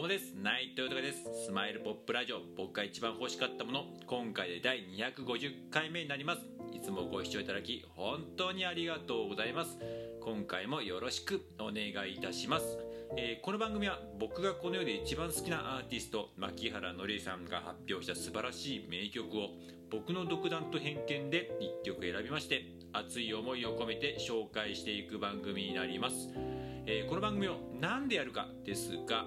どうもです。内藤豊です。スマイルポップラジオ。僕が一番欲しかったもの。今回で第250回目になります。いつもご視聴いただき本当にありがとうございます。今回もよろしくお願いいたします。えー、この番組は僕がこの世で一番好きなアーティスト牧原紀之さんが発表した素晴らしい名曲を僕の独断と偏見で1曲選びまして熱い思いを込めて紹介していく番組になります、えー、この番組を何でやるかですが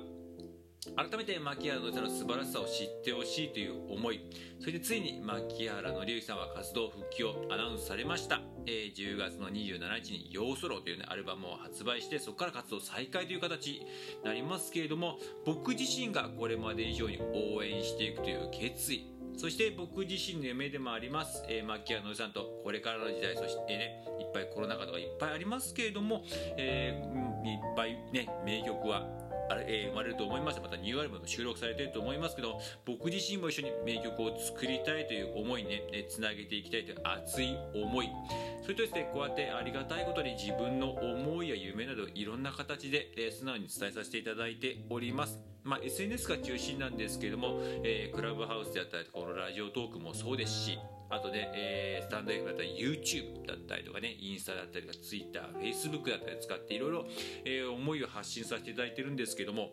改めて牧原のりさんの素晴らしさを知ってほしいという思い。それでついに牧原のりさんは活動復帰をアナウンスされました、えー、10月の27日に「ヨーソロ」という、ね、アルバムを発売してそこから活動再開という形になりますけれども僕自身がこれまで以上に応援していくという決意そして僕自身の夢でもあります、えー、牧原のりさんとこれからの時代そしてねいっぱいコロナ禍とかいっぱいありますけれども、えー、いっぱいね名曲はあれ、えー、生まれると思います。またニューアルバムも収録されていると思いますけど僕自身も一緒に名曲を作りたいという思いにねつなげていきたいという熱い思い。それとですねこうやってありがたいことに自分の思いや夢などいろんな形で、えー、素直に伝えさせていただいております。まあ、SNS が中心なんですけれども、えー、クラブハウスであったりこのラジオトークもそうですしあとね、えー、スタンド F だったり YouTube だったりとかね、インスタだったりとか Twitter、Facebook だったり使っていろいろ、えー、思いを発信させていただいてるんですけども、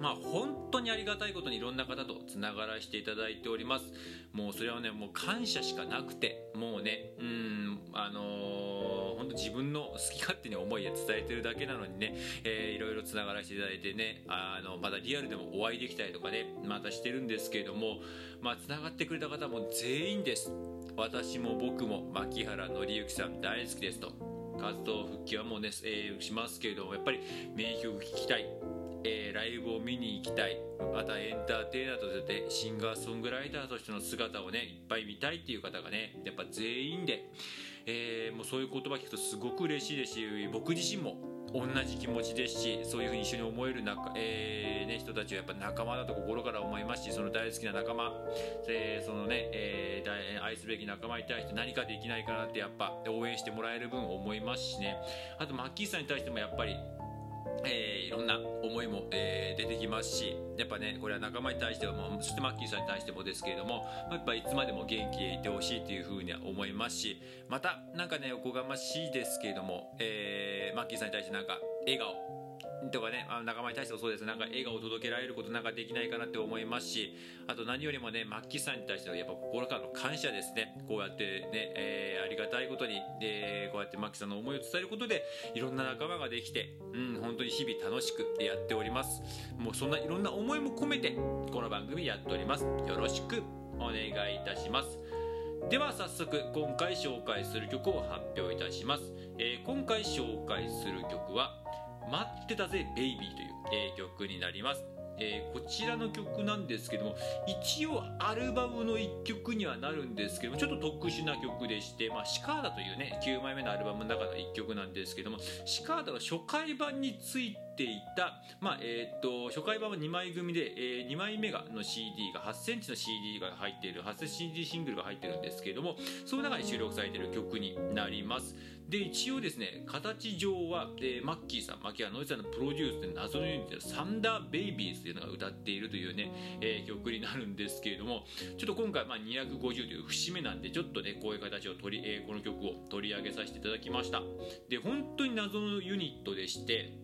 まあ本当にありがたいことにいろんな方とつながらせていただいております。もうそれはね、もう感謝しかなくて、もうね、うん、あのー、本当自分の好き勝手に思いで伝えてるだけなのにね、えー、いろいろつながらせていただいてね、あの、まだリアルでもお会いできたりとかね、またしてるんですけれども、まあつながってくれた方も全員です。私も僕も牧原紀之さん大好きですと。活動復帰はもうね、えー、しますけれども、やっぱり名曲聴きたい。えー、ライブを見に行きたい。またエンターテイナーとしてシンガーソングライターとしての姿をねいっぱい見たいっていう方がねやっぱ全員で、えー、もうそういう言葉聞くとすごく嬉しいですし僕自身も同じ気持ちですしそういうふうに一緒に思える中、えーね、人たちはやっぱ仲間だと心から思いますしその大好きな仲間、えー、そのね、えー、愛すべき仲間に対して何かできないかなってやっぱ応援してもらえる分思いますしね。あとマッキーさんに対してもやっぱりえー、いろんな思いも、えー、出てきますしやっぱねこれは仲間に対してもそしてマッキーさんに対してもですけれどもやっぱいつまでも元気でいてほしいというふうには思いますしまた何かねおこがましいですけれども、えー、マッキーさんに対してなんか笑顔とかね、あ仲間に対してもそうです。なんか笑顔を届けられることなんかできないかなって思いますし、あと何よりもね、マッキーさんに対してはやっぱ心からの感謝ですね。こうやってね、えー、ありがたいことに、えー、こうやってマッキーさんの思いを伝えることで、いろんな仲間ができて、うん、本当に日々楽しくやっております。もうそんないろんな思いも込めて、この番組やっております。よろしくお願いいたします。では早速今回紹介する曲を発表いたします、えー、今回紹介する曲は待ってたぜベイビーという、えー、曲になります。えー、こちらの曲なんですけども一応アルバムの1曲にはなるんですけどもちょっと特殊な曲でして、まあ、シカーダというね9枚目のアルバムの中の1曲なんですけどもシカーダは初回版についていた、まあえー、っと初回版は2枚組で、えー、2枚目がの CD が8センチの CD が入っている8センチ CD シングルが入ってるんですけれどもその中に収録されている曲になります。で一応ですね形上は、えー、マッキーさんマキアノイさんのプロデュースで謎のユニットサンダーベイビーズというのが歌っているというね、えー、曲になるんですけれどもちょっと今回、まあ、250という節目なんでちょっとねこういう形を取り、えー、この曲を取り上げさせていただきました。で本当に謎のユニットでして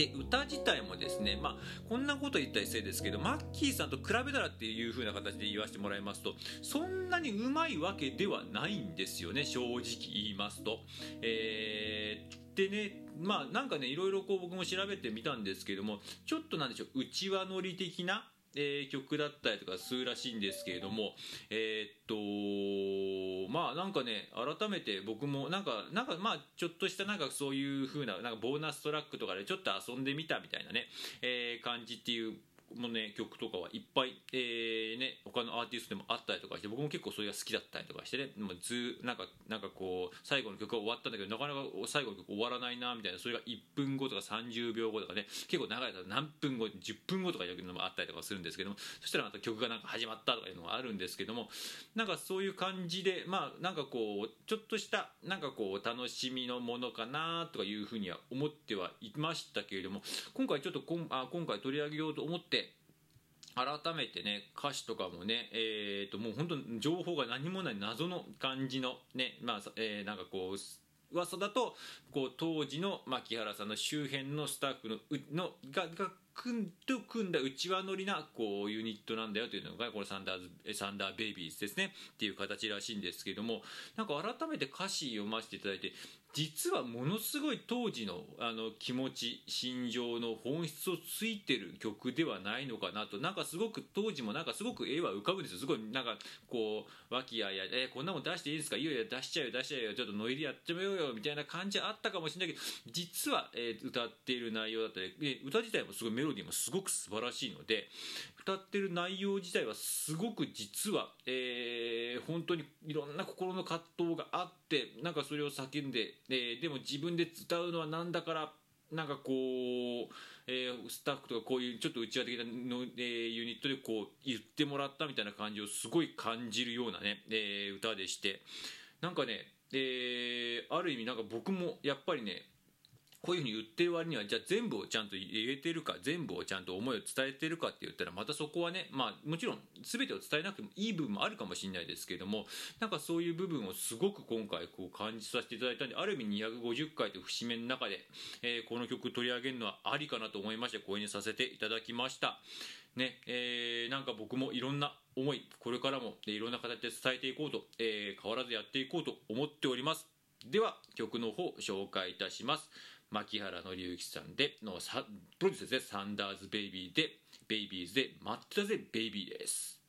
で歌自体もですね、まあ、こんなこと言ったりせいですけどマッキーさんと比べたらっていう風な形で言わせてもらいますとそんなにうまいわけではないんですよね正直言いますと。えー、でねまあなんかねいろいろこう僕も調べてみたんですけどもちょっとなんでしょう内輪乗り的なえー、曲だったりとかするらしいんですけれども、えー、っと、まあなんかね、改めて僕もなんか、なんかまあちょっとしたなんかそういう風な、なんかボーナストラックとかでちょっと遊んでみたみたいなね、えー、感じっていうもね曲とかはいっぱい、えーね、他のアーティストでもあったりとかして僕も結構それが好きだったりとかしてねもうずなんかなんかこう最後の曲が終わったんだけどなかなか最後の曲終わらないなみたいなそれが1分後とか30秒後とかね結構長いと何分後10分後とかいうのもあったりとかするんですけどもそしたらまた曲がなんか始まったとかいうのがあるんですけどもなんかそういう感じでまあなんかこうちょっとしたなんかこう楽しみのものかなとかいうふうには思ってはいましたけれども今回ちょっとこんあ今回取り上げようと思って改めてね歌詞とかもね、えー、ともう本当に情報が何もない謎の感じのねまあ、えー、なんかこう噂だとこう当時の牧原さんの周辺のスタッフののがが組んと組んだ内輪乗りなこうユニットなんだよというのがこれサンダーズサンダーベイビーズですねっていう形らしいんですけどもなんか改めて歌詞読ませていただいて実はものすごい当時のあの気持ち心情の本質をついてる曲ではないのかなとなんかすごく当時もなんかすごく絵は浮かぶんですよ。すごいなんかこう和気あいあいえー、こんなもん出していいですか？いやいや出しちゃうよ出しちゃうよちょっとノイリやってみようよみたいな感じあったかもしれないけど実は、えー、歌っている内容だったり、えー、歌自体もすごいメロディーもすごく素晴らしいので歌ってる内容自体はすごく実は、えー、本当にいろんな心の葛藤があってなんかそれを叫んで、えー、でも自分で歌うのは何だからなんかこう、えー、スタッフとかこういうちょっと内輪的なの、えー、ユニットでこう言ってもらったみたいな感じをすごい感じるようなね、えー、歌でして。なんかね、えー、ある意味なんか僕もやっぱりねこういうふうに言ってる割にはじゃあ全部をちゃんと言えてるか全部をちゃんと思いを伝えてるかって言ったらまたそこはねまあもちろん全てを伝えなくてもいい部分もあるかもしれないですけれどもなんかそういう部分をすごく今回こう感じさせていただいたんである意味250回という節目の中で、えー、この曲取り上げるのはありかなと思いましてこれにさせていただきました。ねえー、なんか僕もいろんな思いこれからもいろんな形で伝えていこうと、えー、変わらずやっていこうと思っておりますでは曲の方紹介いたします牧原紀之さんでのサプロデュースですねサンダーズベイビーでベイビーズで待ってたぜベイビーです。